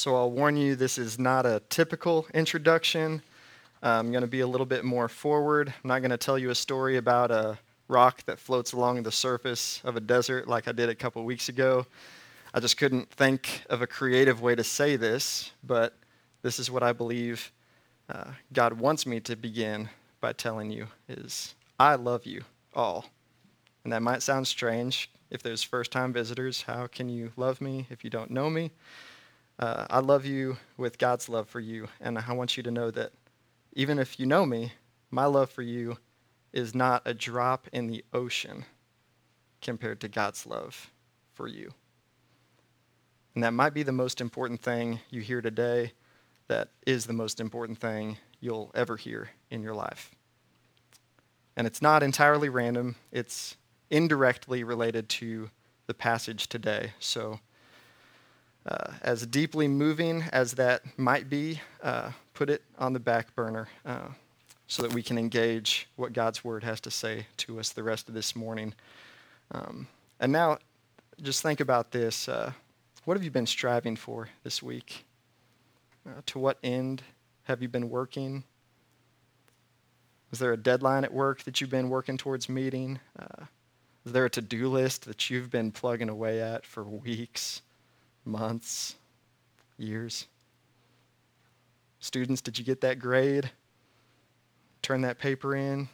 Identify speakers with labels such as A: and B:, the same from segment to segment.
A: So I'll warn you, this is not a typical introduction. I'm going to be a little bit more forward. I'm not going to tell you a story about a rock that floats along the surface of a desert like I did a couple weeks ago. I just couldn't think of a creative way to say this, but this is what I believe uh, God wants me to begin by telling you is I love you all. And that might sound strange if there's first time visitors. How can you love me if you don't know me? Uh, I love you with God's love for you. And I want you to know that even if you know me, my love for you is not a drop in the ocean compared to God's love for you. And that might be the most important thing you hear today. That is the most important thing you'll ever hear in your life. And it's not entirely random, it's indirectly related to the passage today. So, uh, as deeply moving as that might be, uh, put it on the back burner uh, so that we can engage what God's word has to say to us the rest of this morning. Um, and now, just think about this. Uh, what have you been striving for this week? Uh, to what end have you been working? Is there a deadline at work that you've been working towards meeting? Uh, is there a to do list that you've been plugging away at for weeks, months, years? Students, did you get that grade? Turn that paper in?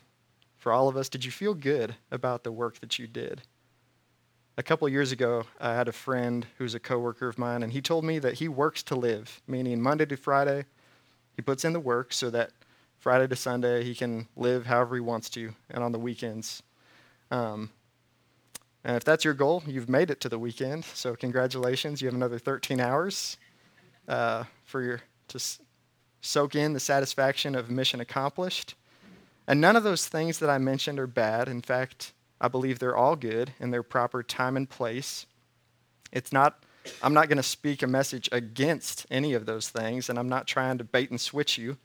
A: For all of us, did you feel good about the work that you did? A couple years ago, I had a friend who's a coworker of mine, and he told me that he works to live, meaning Monday to Friday, he puts in the work so that Friday to Sunday he can live however he wants to, and on the weekends. Um, and if that's your goal, you've made it to the weekend. So congratulations, you have another 13 hours uh, for your to s- soak in the satisfaction of mission accomplished. And none of those things that I mentioned are bad. In fact, I believe they're all good in their proper time and place. It's not. I'm not going to speak a message against any of those things, and I'm not trying to bait and switch you.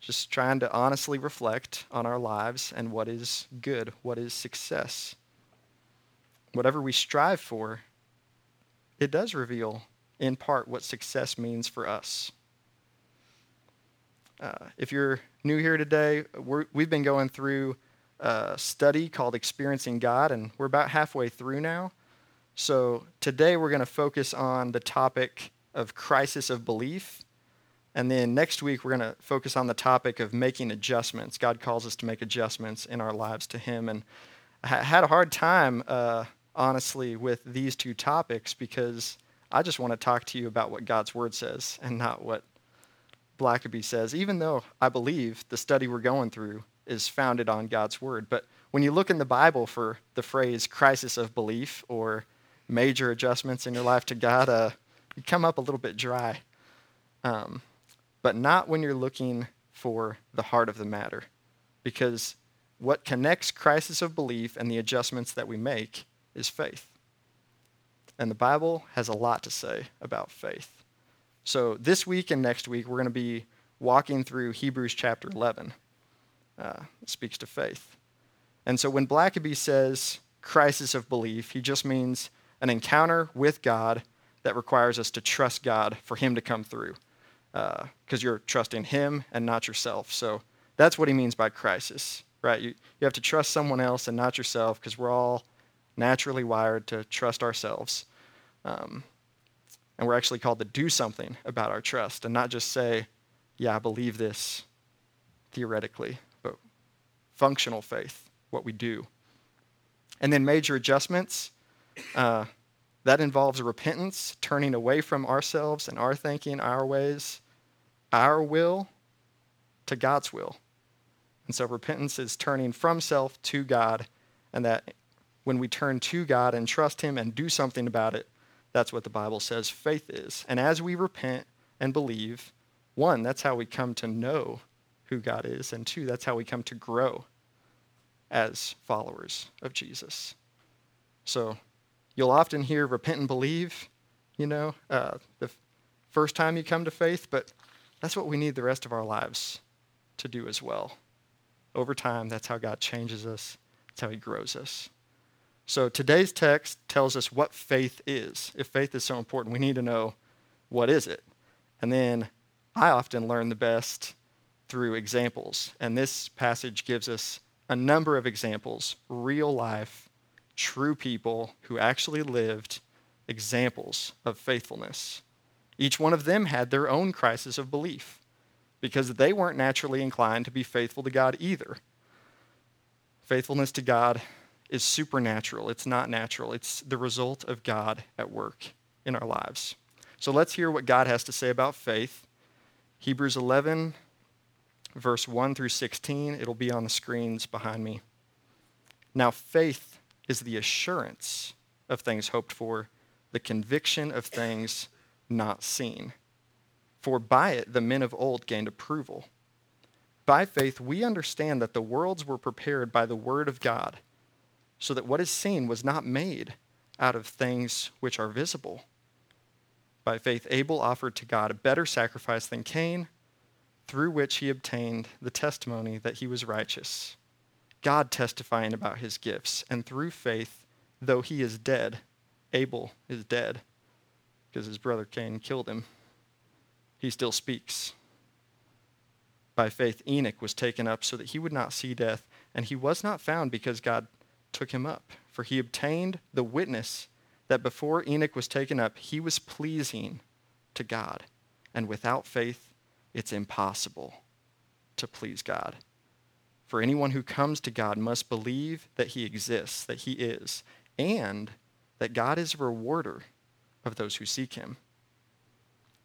A: Just trying to honestly reflect on our lives and what is good, what is success whatever we strive for, it does reveal in part what success means for us. Uh, if you're new here today, we have been going through a study called Experiencing God, and we're about halfway through now. So today we're going to focus on the topic of crisis of belief. And then next week we're going to focus on the topic of making adjustments. God calls us to make adjustments in our lives to Him. And I had a hard time uh, honestly with these two topics because I just want to talk to you about what God's Word says and not what Blackaby says, even though I believe the study we're going through is founded on God's Word. But when you look in the Bible for the phrase crisis of belief or major adjustments in your life to God, uh, you come up a little bit dry. Um, but not when you're looking for the heart of the matter. Because what connects crisis of belief and the adjustments that we make is faith. And the Bible has a lot to say about faith. So this week and next week, we're going to be walking through Hebrews chapter 11. Uh, speaks to faith. And so when Blackaby says crisis of belief, he just means an encounter with God that requires us to trust God for Him to come through. Because uh, you're trusting Him and not yourself. So that's what he means by crisis, right? You, you have to trust someone else and not yourself because we're all naturally wired to trust ourselves. Um, and we're actually called to do something about our trust and not just say, yeah, I believe this theoretically, but functional faith, what we do. And then major adjustments. Uh, that involves repentance, turning away from ourselves and our thinking, our ways, our will to God's will. And so repentance is turning from self to God, and that when we turn to God and trust Him and do something about it, that's what the Bible says faith is. And as we repent and believe, one, that's how we come to know who God is, and two, that's how we come to grow as followers of Jesus. So you'll often hear repent and believe, you know, uh, the first time you come to faith, but that's what we need the rest of our lives to do as well. Over time, that's how God changes us, that's how He grows us. So today's text tells us what faith is. If faith is so important, we need to know what is it? And then I often learn the best through examples. And this passage gives us a number of examples, real life, true people who actually lived examples of faithfulness. Each one of them had their own crisis of belief because they weren't naturally inclined to be faithful to God either. Faithfulness to God is supernatural, it's not natural, it's the result of God at work in our lives. So let's hear what God has to say about faith. Hebrews 11, verse 1 through 16. It'll be on the screens behind me. Now, faith is the assurance of things hoped for, the conviction of things not seen. For by it the men of old gained approval. By faith, we understand that the worlds were prepared by the word of God, so that what is seen was not made out of things which are visible. By faith, Abel offered to God a better sacrifice than Cain, through which he obtained the testimony that he was righteous. God testifying about his gifts, and through faith, though he is dead, Abel is dead because his brother Cain killed him. He still speaks. By faith, Enoch was taken up so that he would not see death, and he was not found because God took him up. For he obtained the witness that before Enoch was taken up, he was pleasing to God. And without faith, it's impossible to please God. For anyone who comes to God must believe that he exists, that he is, and that God is a rewarder of those who seek him.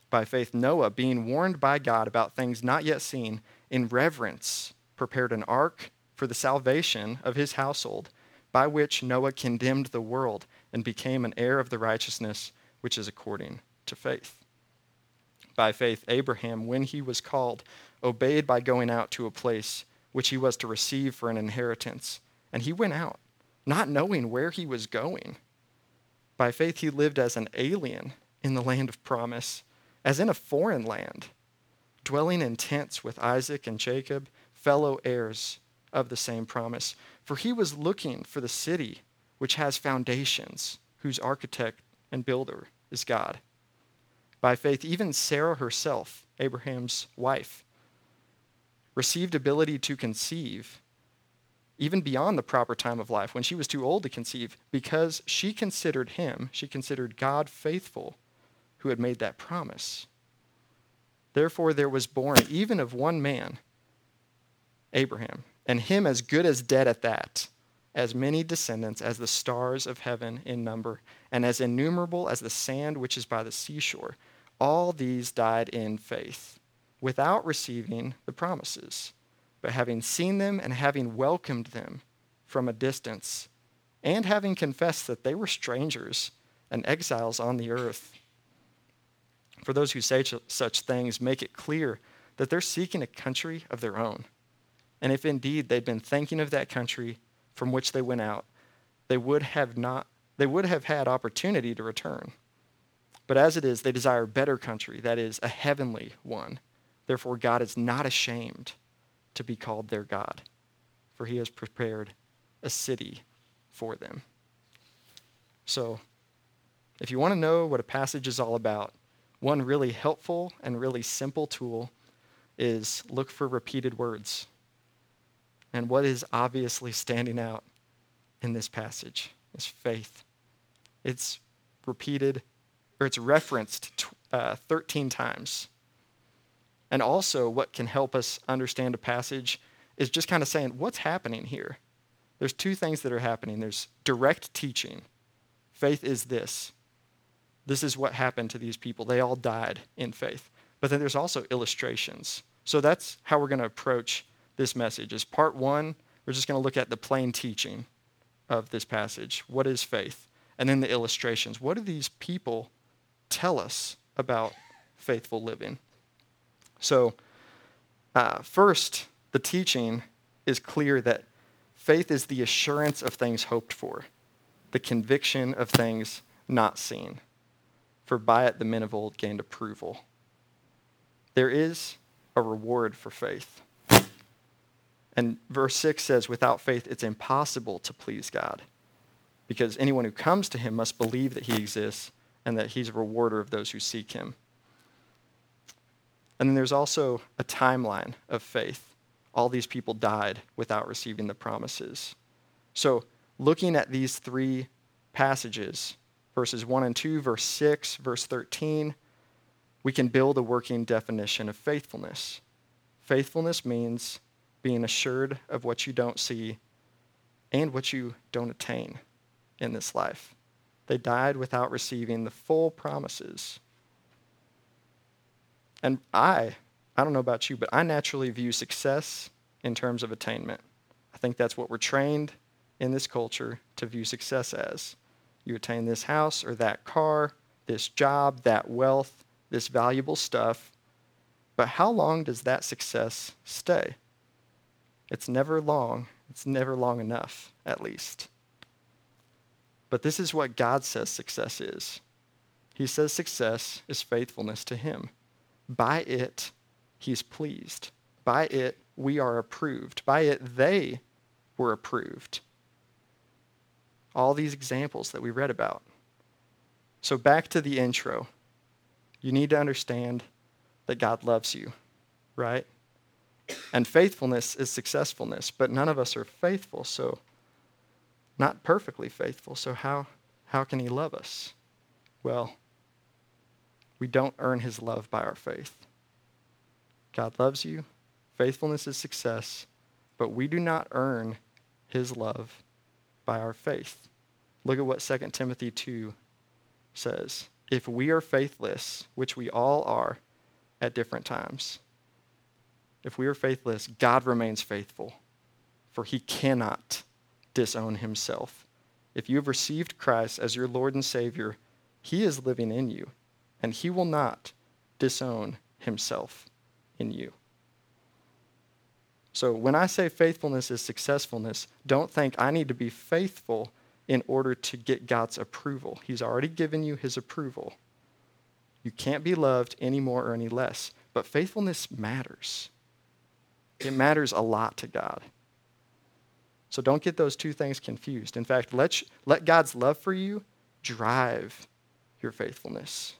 A: By faith, Noah, being warned by God about things not yet seen, in reverence prepared an ark for the salvation of his household, by which Noah condemned the world and became an heir of the righteousness which is according to faith. By faith, Abraham, when he was called, obeyed by going out to a place which he was to receive for an inheritance. And he went out, not knowing where he was going. By faith, he lived as an alien in the land of promise, as in a foreign land, dwelling in tents with Isaac and Jacob, fellow heirs of the same promise. For he was looking for the city which has foundations, whose architect and builder is God. By faith, even Sarah herself, Abraham's wife, received ability to conceive even beyond the proper time of life when she was too old to conceive because she considered him, she considered God faithful who had made that promise. Therefore, there was born even of one man, Abraham, and him as good as dead at that as many descendants as the stars of heaven in number, and as innumerable as the sand which is by the seashore. All these died in faith, without receiving the promises, but having seen them and having welcomed them from a distance, and having confessed that they were strangers and exiles on the earth. For those who say such things, make it clear that they're seeking a country of their own. And if indeed they'd been thinking of that country, from which they went out, they would have not they would have had opportunity to return. But as it is, they desire a better country, that is, a heavenly one. Therefore, God is not ashamed to be called their God, for he has prepared a city for them. So, if you want to know what a passage is all about, one really helpful and really simple tool is look for repeated words. And what is obviously standing out in this passage is faith. It's repeated, or it's referenced uh, 13 times. And also, what can help us understand a passage is just kind of saying, what's happening here? There's two things that are happening there's direct teaching. Faith is this. This is what happened to these people. They all died in faith. But then there's also illustrations. So that's how we're going to approach this message. Is part one, we're just going to look at the plain teaching of this passage. What is faith? And then the illustrations. What do these people tell us about faithful living? So, uh, first, the teaching is clear that faith is the assurance of things hoped for, the conviction of things not seen. For by it the men of old gained approval. There is a reward for faith. And verse 6 says, without faith, it's impossible to please God because anyone who comes to him must believe that he exists and that he's a rewarder of those who seek him. And then there's also a timeline of faith. All these people died without receiving the promises. So, looking at these three passages, verses 1 and 2, verse 6, verse 13, we can build a working definition of faithfulness. Faithfulness means being assured of what you don't see and what you don't attain in this life. They died without receiving the full promises. And I, I don't know about you, but I naturally view success in terms of attainment. I think that's what we're trained in this culture to view success as. You attain this house or that car, this job, that wealth, this valuable stuff. But how long does that success stay? It's never long. It's never long enough, at least. But this is what God says success is. He says success is faithfulness to Him. By it, He's pleased. By it, we are approved. By it, they were approved. All these examples that we read about. So, back to the intro. You need to understand that God loves you, right? And faithfulness is successfulness, but none of us are faithful, so not perfectly faithful. So how how can he love us? Well, we don't earn his love by our faith. God loves you. Faithfulness is success, but we do not earn his love by our faith. Look at what 2 Timothy 2 says. If we are faithless, which we all are at different times, if we are faithless, God remains faithful, for he cannot disown himself. If you have received Christ as your Lord and Savior, he is living in you, and he will not disown himself in you. So when I say faithfulness is successfulness, don't think I need to be faithful in order to get God's approval. He's already given you his approval. You can't be loved any more or any less. But faithfulness matters. It matters a lot to God. So don't get those two things confused. In fact, let, let God's love for you drive your faithfulness.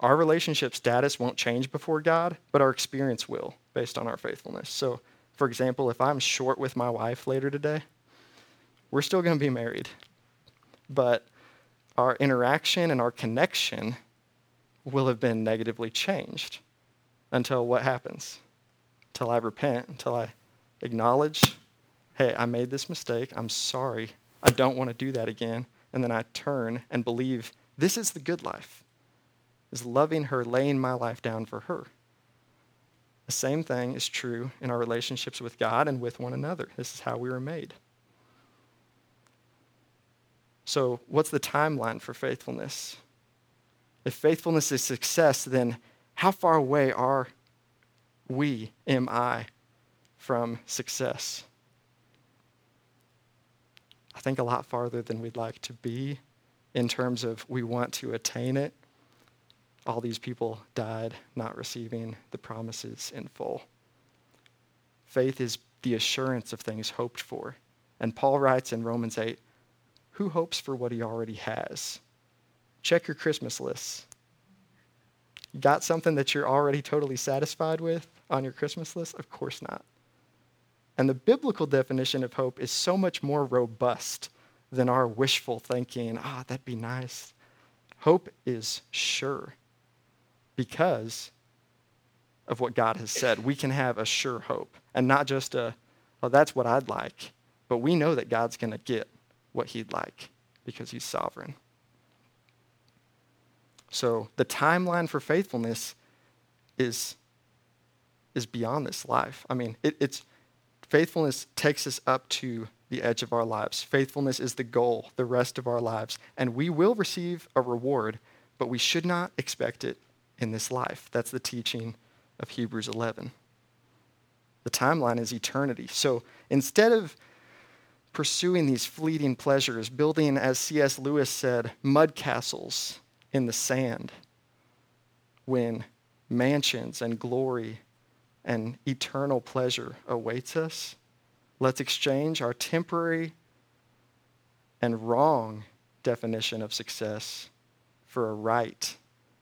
A: Our relationship status won't change before God, but our experience will based on our faithfulness. So, for example, if I'm short with my wife later today, we're still going to be married. But our interaction and our connection will have been negatively changed until what happens? Until I repent, until I acknowledge, hey, I made this mistake. I'm sorry. I don't want to do that again. And then I turn and believe this is the good life, is loving her, laying my life down for her. The same thing is true in our relationships with God and with one another. This is how we were made. So, what's the timeline for faithfulness? If faithfulness is success, then how far away are we, am I, from success? I think a lot farther than we'd like to be in terms of we want to attain it. All these people died not receiving the promises in full. Faith is the assurance of things hoped for. And Paul writes in Romans 8 who hopes for what he already has? Check your Christmas lists. Got something that you're already totally satisfied with on your Christmas list? Of course not. And the biblical definition of hope is so much more robust than our wishful thinking, ah, oh, that'd be nice. Hope is sure because of what God has said. We can have a sure hope and not just a, oh, that's what I'd like, but we know that God's going to get what he'd like because he's sovereign. So the timeline for faithfulness is, is beyond this life. I mean, it, it's faithfulness takes us up to the edge of our lives. Faithfulness is the goal, the rest of our lives. And we will receive a reward, but we should not expect it in this life. That's the teaching of Hebrews 11. The timeline is eternity. So instead of pursuing these fleeting pleasures, building, as C.S. Lewis said, mud castles in the sand when mansions and glory and eternal pleasure awaits us. Let's exchange our temporary and wrong definition of success for a right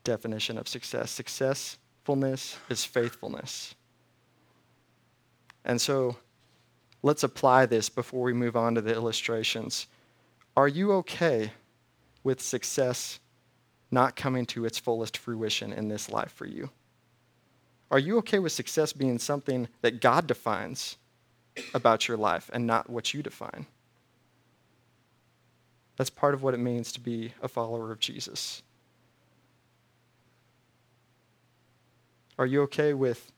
A: definition of success. Successfulness is faithfulness. And so let's apply this before we move on to the illustrations. Are you okay with success not coming to its fullest fruition in this life for you? Are you okay with success being something that God defines about your life and not what you define? That's part of what it means to be a follower of Jesus. Are you okay with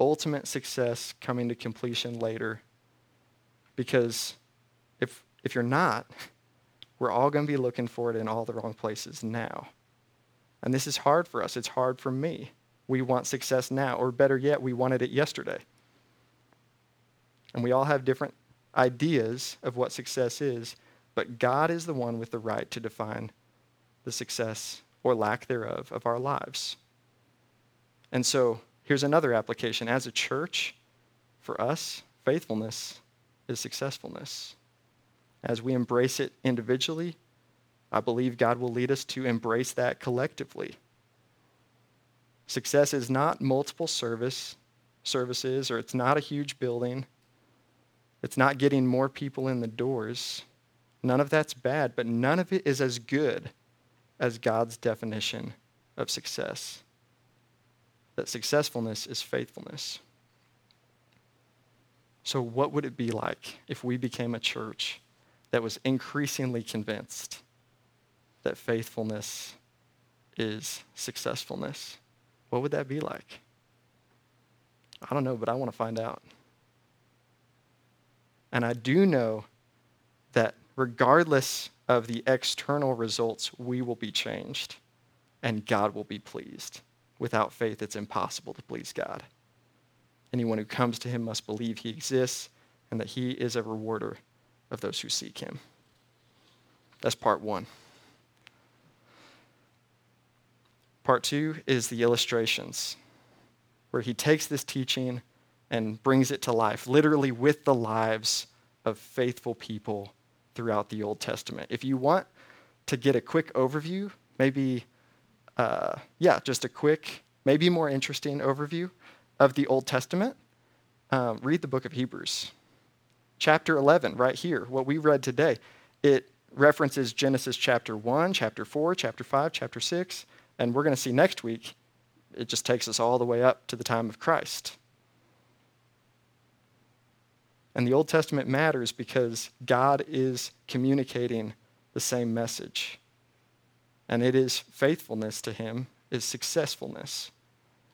A: ultimate success coming to completion later? Because if, if you're not, we're all going to be looking for it in all the wrong places now. And this is hard for us. It's hard for me. We want success now, or better yet, we wanted it yesterday. And we all have different ideas of what success is, but God is the one with the right to define the success or lack thereof of our lives. And so here's another application. As a church, for us, faithfulness is successfulness. As we embrace it individually, I believe God will lead us to embrace that collectively. Success is not multiple service services or it's not a huge building. It's not getting more people in the doors. None of that's bad, but none of it is as good as God's definition of success. That successfulness is faithfulness. So, what would it be like if we became a church that was increasingly convinced that faithfulness is successfulness? What would that be like? I don't know, but I want to find out. And I do know that regardless of the external results, we will be changed and God will be pleased. Without faith, it's impossible to please God. Anyone who comes to him must believe he exists and that he is a rewarder of those who seek him. That's part one. Part two is the illustrations, where he takes this teaching and brings it to life, literally with the lives of faithful people throughout the Old Testament. If you want to get a quick overview, maybe, uh, yeah, just a quick, maybe more interesting overview of the Old Testament, um, read the book of Hebrews. Chapter 11, right here, what we read today, it references Genesis chapter 1, chapter 4, chapter 5, chapter 6, and we're going to see next week, it just takes us all the way up to the time of Christ. And the Old Testament matters because God is communicating the same message. And it is faithfulness to Him, is successfulness.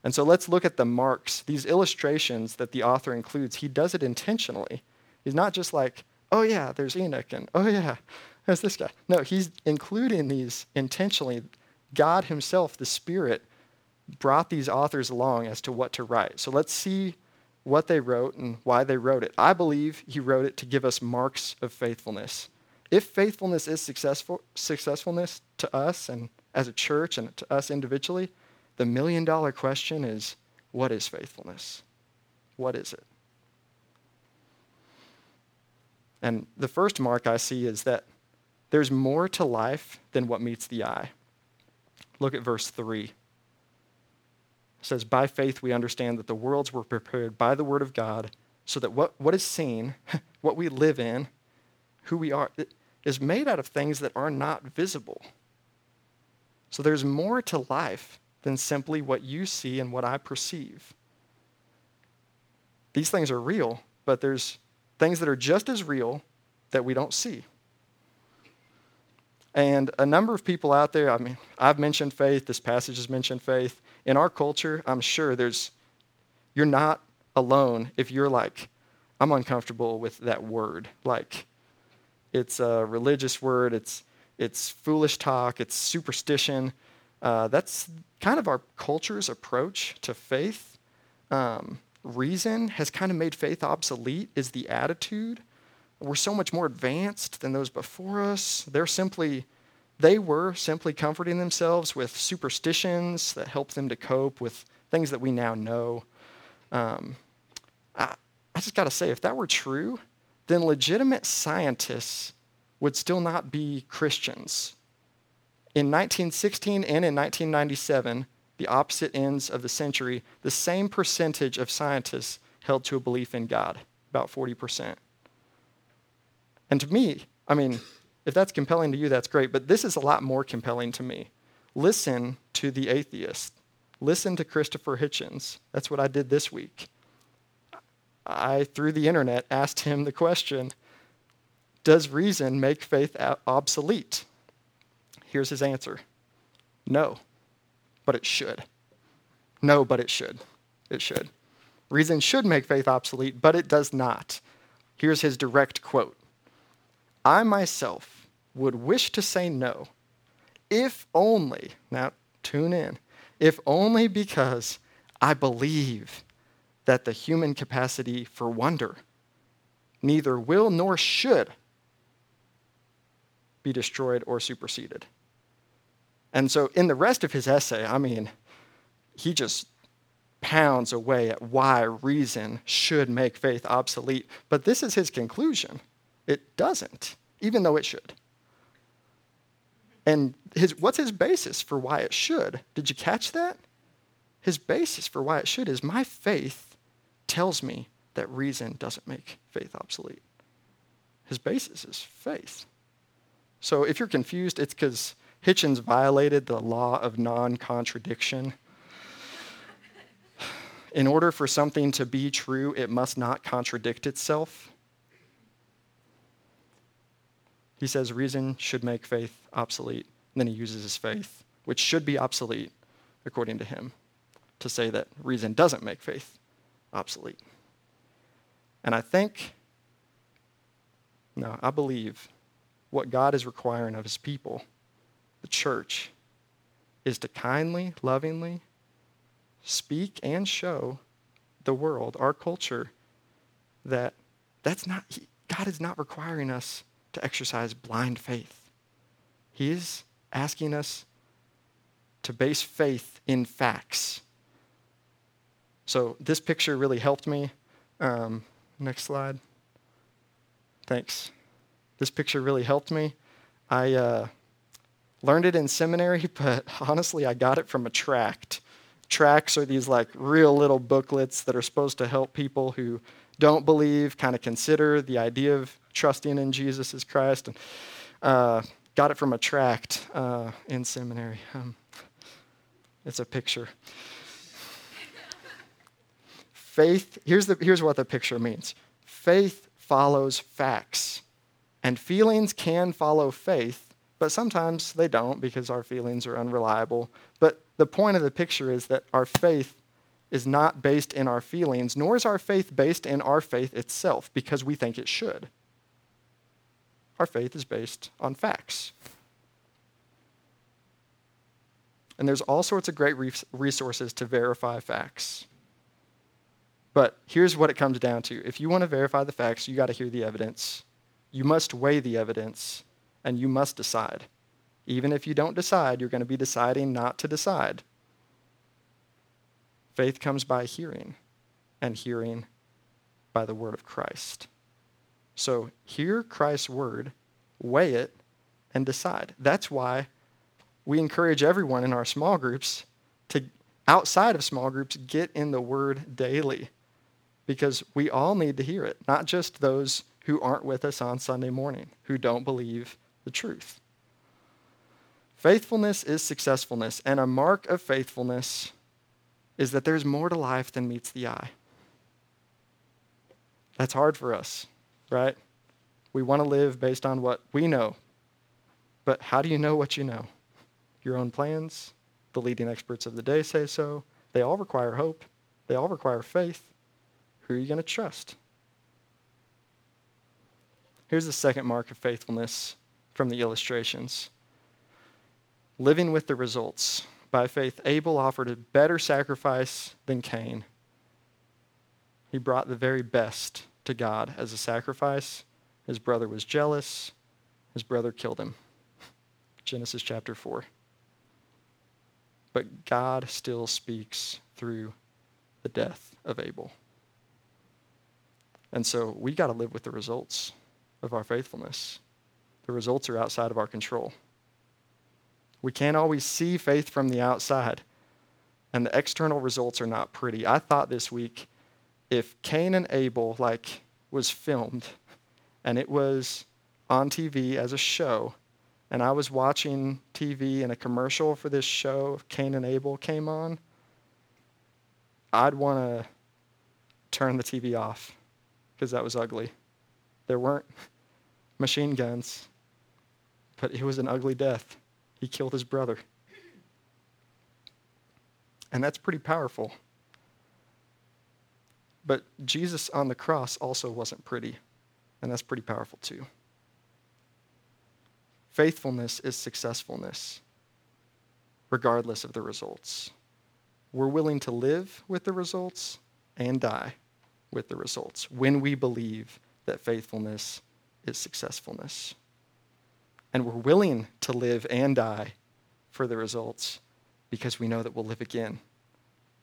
A: And so let's look at the marks, these illustrations that the author includes. He does it intentionally. He's not just like, oh, yeah, there's Enoch, and oh, yeah, there's this guy. No, he's including these intentionally. God Himself, the Spirit, brought these authors along as to what to write. So let's see what they wrote and why they wrote it. I believe he wrote it to give us marks of faithfulness. If faithfulness is successful, successfulness to us and as a church and to us individually, the million dollar question is what is faithfulness? What is it? And the first mark I see is that there's more to life than what meets the eye. Look at verse 3 says, By faith we understand that the worlds were prepared by the word of God, so that what, what is seen, what we live in, who we are, is made out of things that are not visible. So there's more to life than simply what you see and what I perceive. These things are real, but there's things that are just as real that we don't see. And a number of people out there, I mean, I've mentioned faith, this passage has mentioned faith in our culture, I'm sure there's, you're not alone if you're like, I'm uncomfortable with that word. Like, it's a religious word, it's, it's foolish talk, it's superstition. Uh, that's kind of our culture's approach to faith. Um, reason has kind of made faith obsolete, is the attitude. We're so much more advanced than those before us. They're simply they were simply comforting themselves with superstitions that helped them to cope with things that we now know. Um, I, I just got to say, if that were true, then legitimate scientists would still not be Christians In 1916 and in 1997, the opposite ends of the century, the same percentage of scientists held to a belief in God, about 40%. And to me, I mean, if that's compelling to you, that's great, but this is a lot more compelling to me. Listen to the atheist. Listen to Christopher Hitchens. That's what I did this week. I, through the internet, asked him the question Does reason make faith obsolete? Here's his answer No, but it should. No, but it should. It should. Reason should make faith obsolete, but it does not. Here's his direct quote I myself would wish to say no, if only, now tune in, if only because I believe that the human capacity for wonder neither will nor should be destroyed or superseded. And so, in the rest of his essay, I mean, he just pounds away at why reason should make faith obsolete. But this is his conclusion it doesn't, even though it should. And his, what's his basis for why it should? Did you catch that? His basis for why it should is my faith tells me that reason doesn't make faith obsolete. His basis is faith. So if you're confused, it's because Hitchens violated the law of non contradiction. In order for something to be true, it must not contradict itself. He says reason should make faith obsolete. And then he uses his faith, which should be obsolete, according to him, to say that reason doesn't make faith obsolete. And I think, no, I believe what God is requiring of his people, the church, is to kindly, lovingly speak and show the world, our culture, that that's not, God is not requiring us to exercise blind faith. He is asking us to base faith in facts so this picture really helped me. Um, next slide. Thanks. This picture really helped me. I uh, learned it in seminary, but honestly, I got it from a tract. Tracts are these like real little booklets that are supposed to help people who don't believe kind of consider the idea of trusting in Jesus as Christ. And uh, got it from a tract uh, in seminary. Um, it's a picture. Faith, here's, the, here's what the picture means faith follows facts, and feelings can follow faith, but sometimes they don't because our feelings are unreliable. But the point of the picture is that our faith is not based in our feelings, nor is our faith based in our faith itself because we think it should. Our faith is based on facts. And there's all sorts of great resources to verify facts. But here's what it comes down to if you want to verify the facts, you got to hear the evidence. You must weigh the evidence, and you must decide. Even if you don't decide, you're going to be deciding not to decide. Faith comes by hearing, and hearing by the word of Christ. So hear Christ's word, weigh it, and decide. That's why we encourage everyone in our small groups to, outside of small groups, get in the word daily because we all need to hear it, not just those who aren't with us on Sunday morning, who don't believe the truth. Faithfulness is successfulness, and a mark of faithfulness is that there's more to life than meets the eye. That's hard for us, right? We want to live based on what we know. But how do you know what you know? Your own plans, the leading experts of the day say so. They all require hope, they all require faith. Who are you going to trust? Here's the second mark of faithfulness from the illustrations living with the results. By faith, Abel offered a better sacrifice than Cain. He brought the very best to God as a sacrifice. His brother was jealous. His brother killed him. Genesis chapter 4. But God still speaks through the death of Abel. And so we got to live with the results of our faithfulness. The results are outside of our control. We can't always see faith from the outside, and the external results are not pretty. I thought this week if Cain and Abel like was filmed and it was on TV as a show, and I was watching TV and a commercial for this show, Cain and Abel came on, I'd want to turn the TV off because that was ugly. There weren't machine guns, but it was an ugly death. He killed his brother. And that's pretty powerful. But Jesus on the cross also wasn't pretty, and that's pretty powerful too. Faithfulness is successfulness, regardless of the results. We're willing to live with the results and die with the results when we believe that faithfulness is successfulness. And we're willing to live and die for the results because we know that we'll live again.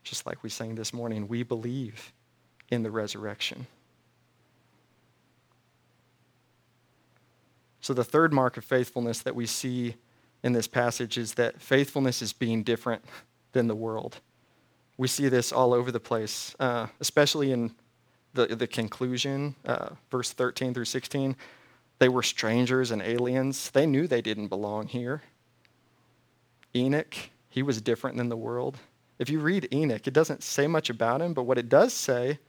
A: Just like we sang this morning, we believe in the resurrection. So, the third mark of faithfulness that we see in this passage is that faithfulness is being different than the world. We see this all over the place, uh, especially in the, the conclusion, uh, verse 13 through 16. They were strangers and aliens. They knew they didn't belong here. Enoch, he was different than the world. If you read Enoch, it doesn't say much about him, but what it does say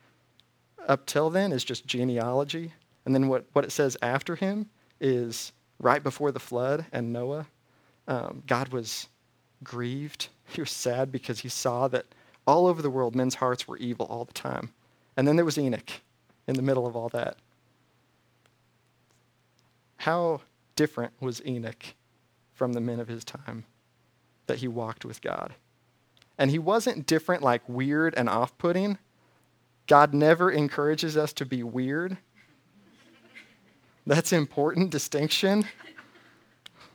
A: up till then is just genealogy. And then what, what it says after him is right before the flood and Noah, um, God was grieved. He was sad because he saw that all over the world men's hearts were evil all the time. And then there was Enoch in the middle of all that. How different was Enoch from the men of his time that he walked with God? And he wasn't different like weird and off putting. God never encourages us to be weird. That's important distinction.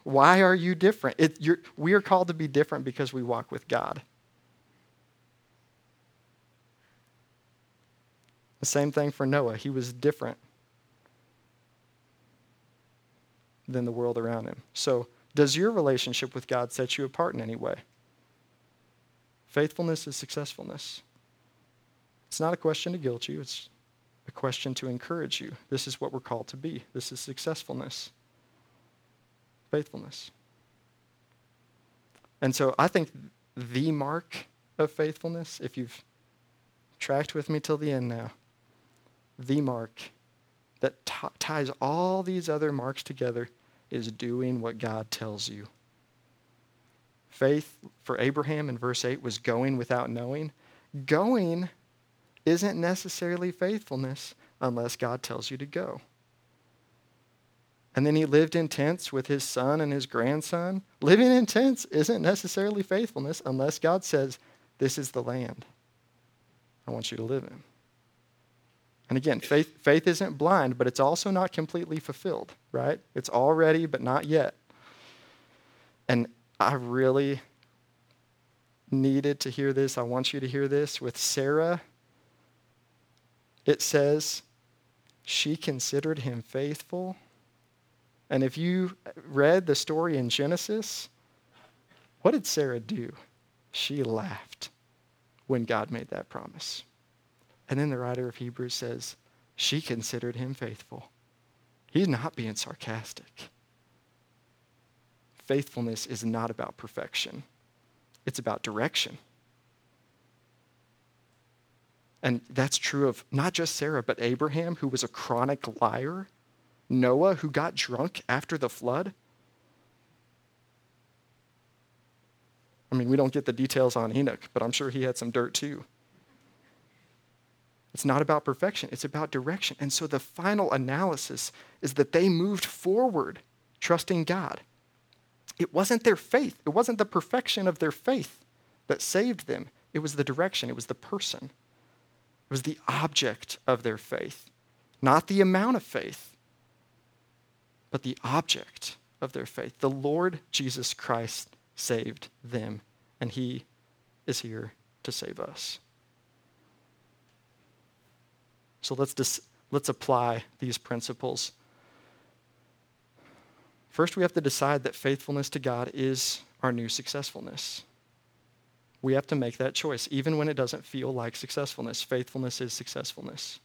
A: Why are you different? It, we are called to be different because we walk with God. The same thing for Noah. He was different than the world around him. So, does your relationship with God set you apart in any way? Faithfulness is successfulness. It's not a question to guilt you, it's a question to encourage you. This is what we're called to be. This is successfulness, faithfulness. And so I think the mark of faithfulness, if you've tracked with me till the end now, the mark that t- ties all these other marks together is doing what God tells you. Faith for Abraham in verse 8 was going without knowing. Going isn't necessarily faithfulness unless God tells you to go. And then he lived in tents with his son and his grandson. Living in tents isn't necessarily faithfulness unless God says, This is the land I want you to live in. And again, faith, faith isn't blind, but it's also not completely fulfilled, right? It's already, but not yet. And I really needed to hear this. I want you to hear this. With Sarah, it says she considered him faithful. And if you read the story in Genesis, what did Sarah do? She laughed when God made that promise. And then the writer of Hebrews says, she considered him faithful. He's not being sarcastic. Faithfulness is not about perfection, it's about direction. And that's true of not just Sarah, but Abraham, who was a chronic liar, Noah, who got drunk after the flood. I mean, we don't get the details on Enoch, but I'm sure he had some dirt too. It's not about perfection, it's about direction. And so the final analysis is that they moved forward trusting God. It wasn't their faith, it wasn't the perfection of their faith that saved them, it was the direction, it was the person, was the object of their faith. Not the amount of faith, but the object of their faith. The Lord Jesus Christ saved them, and He is here to save us. So let's, dis- let's apply these principles. First, we have to decide that faithfulness to God is our new successfulness. We have to make that choice, even when it doesn't feel like successfulness. Faithfulness is successfulness.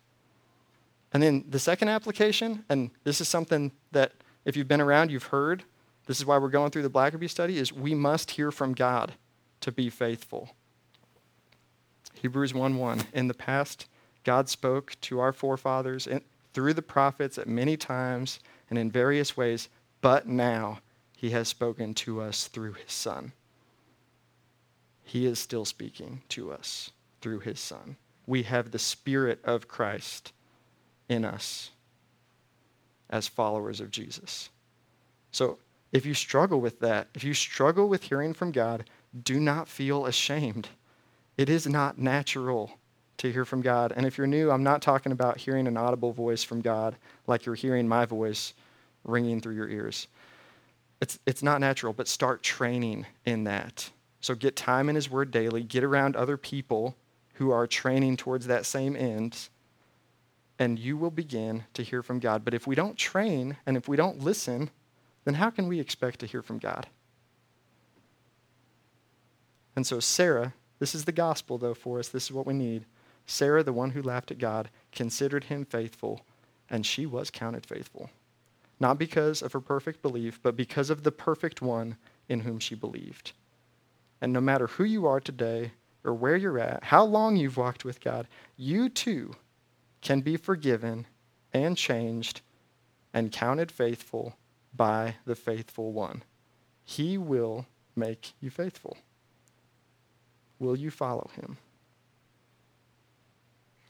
A: And then the second application, and this is something that if you've been around, you've heard. This is why we're going through the Blackaby study, is we must hear from God to be faithful. Hebrews 1:1. In the past, God spoke to our forefathers through the prophets at many times and in various ways, but now he has spoken to us through his Son. He is still speaking to us through his Son. We have the Spirit of Christ in us as followers of Jesus. So if you struggle with that, if you struggle with hearing from God, do not feel ashamed. It is not natural to hear from God. And if you're new, I'm not talking about hearing an audible voice from God like you're hearing my voice ringing through your ears. It's, it's not natural, but start training in that. So get time in His Word daily, get around other people who are training towards that same end, and you will begin to hear from God. But if we don't train and if we don't listen, then how can we expect to hear from God? And so, Sarah, this is the gospel, though, for us. This is what we need. Sarah, the one who laughed at God, considered him faithful, and she was counted faithful. Not because of her perfect belief, but because of the perfect one in whom she believed. And no matter who you are today or where you're at, how long you've walked with God, you too can be forgiven and changed and counted faithful by the faithful one. He will make you faithful. Will you follow him?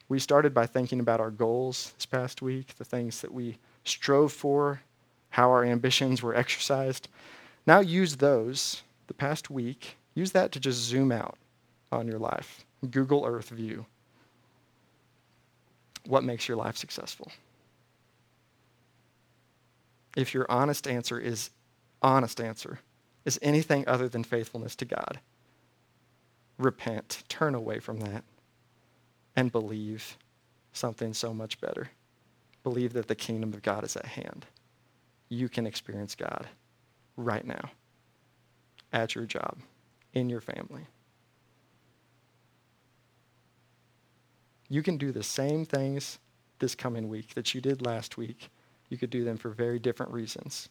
A: We started by thinking about our goals this past week, the things that we strove for, how our ambitions were exercised. Now use those, the past week, use that to just zoom out on your life. Google Earth view. What makes your life successful? If your honest answer is honest answer is anything other than faithfulness to God, repent, turn away from that and believe something so much better. Believe that the kingdom of God is at hand. You can experience God right now, at your job, in your family. You can do the same things this coming week that you did last week. You could do them for very different reasons.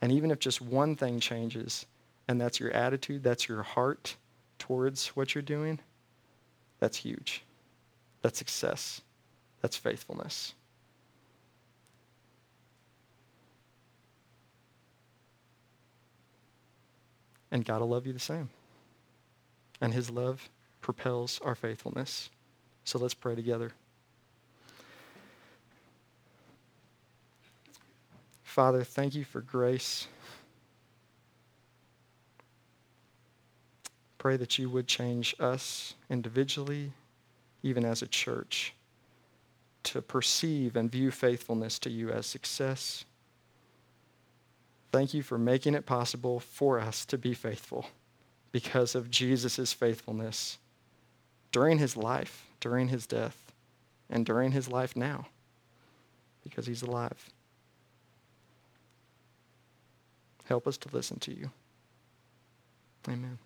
A: And even if just one thing changes, and that's your attitude, that's your heart towards what you're doing, that's huge. That's success. That's faithfulness. And God will love you the same. And his love propels our faithfulness. So let's pray together. Father, thank you for grace. Pray that you would change us individually even as a church, to perceive and view faithfulness to you as success. Thank you for making it possible for us to be faithful because of Jesus' faithfulness during his life, during his death, and during his life now because he's alive. Help us to listen to you. Amen.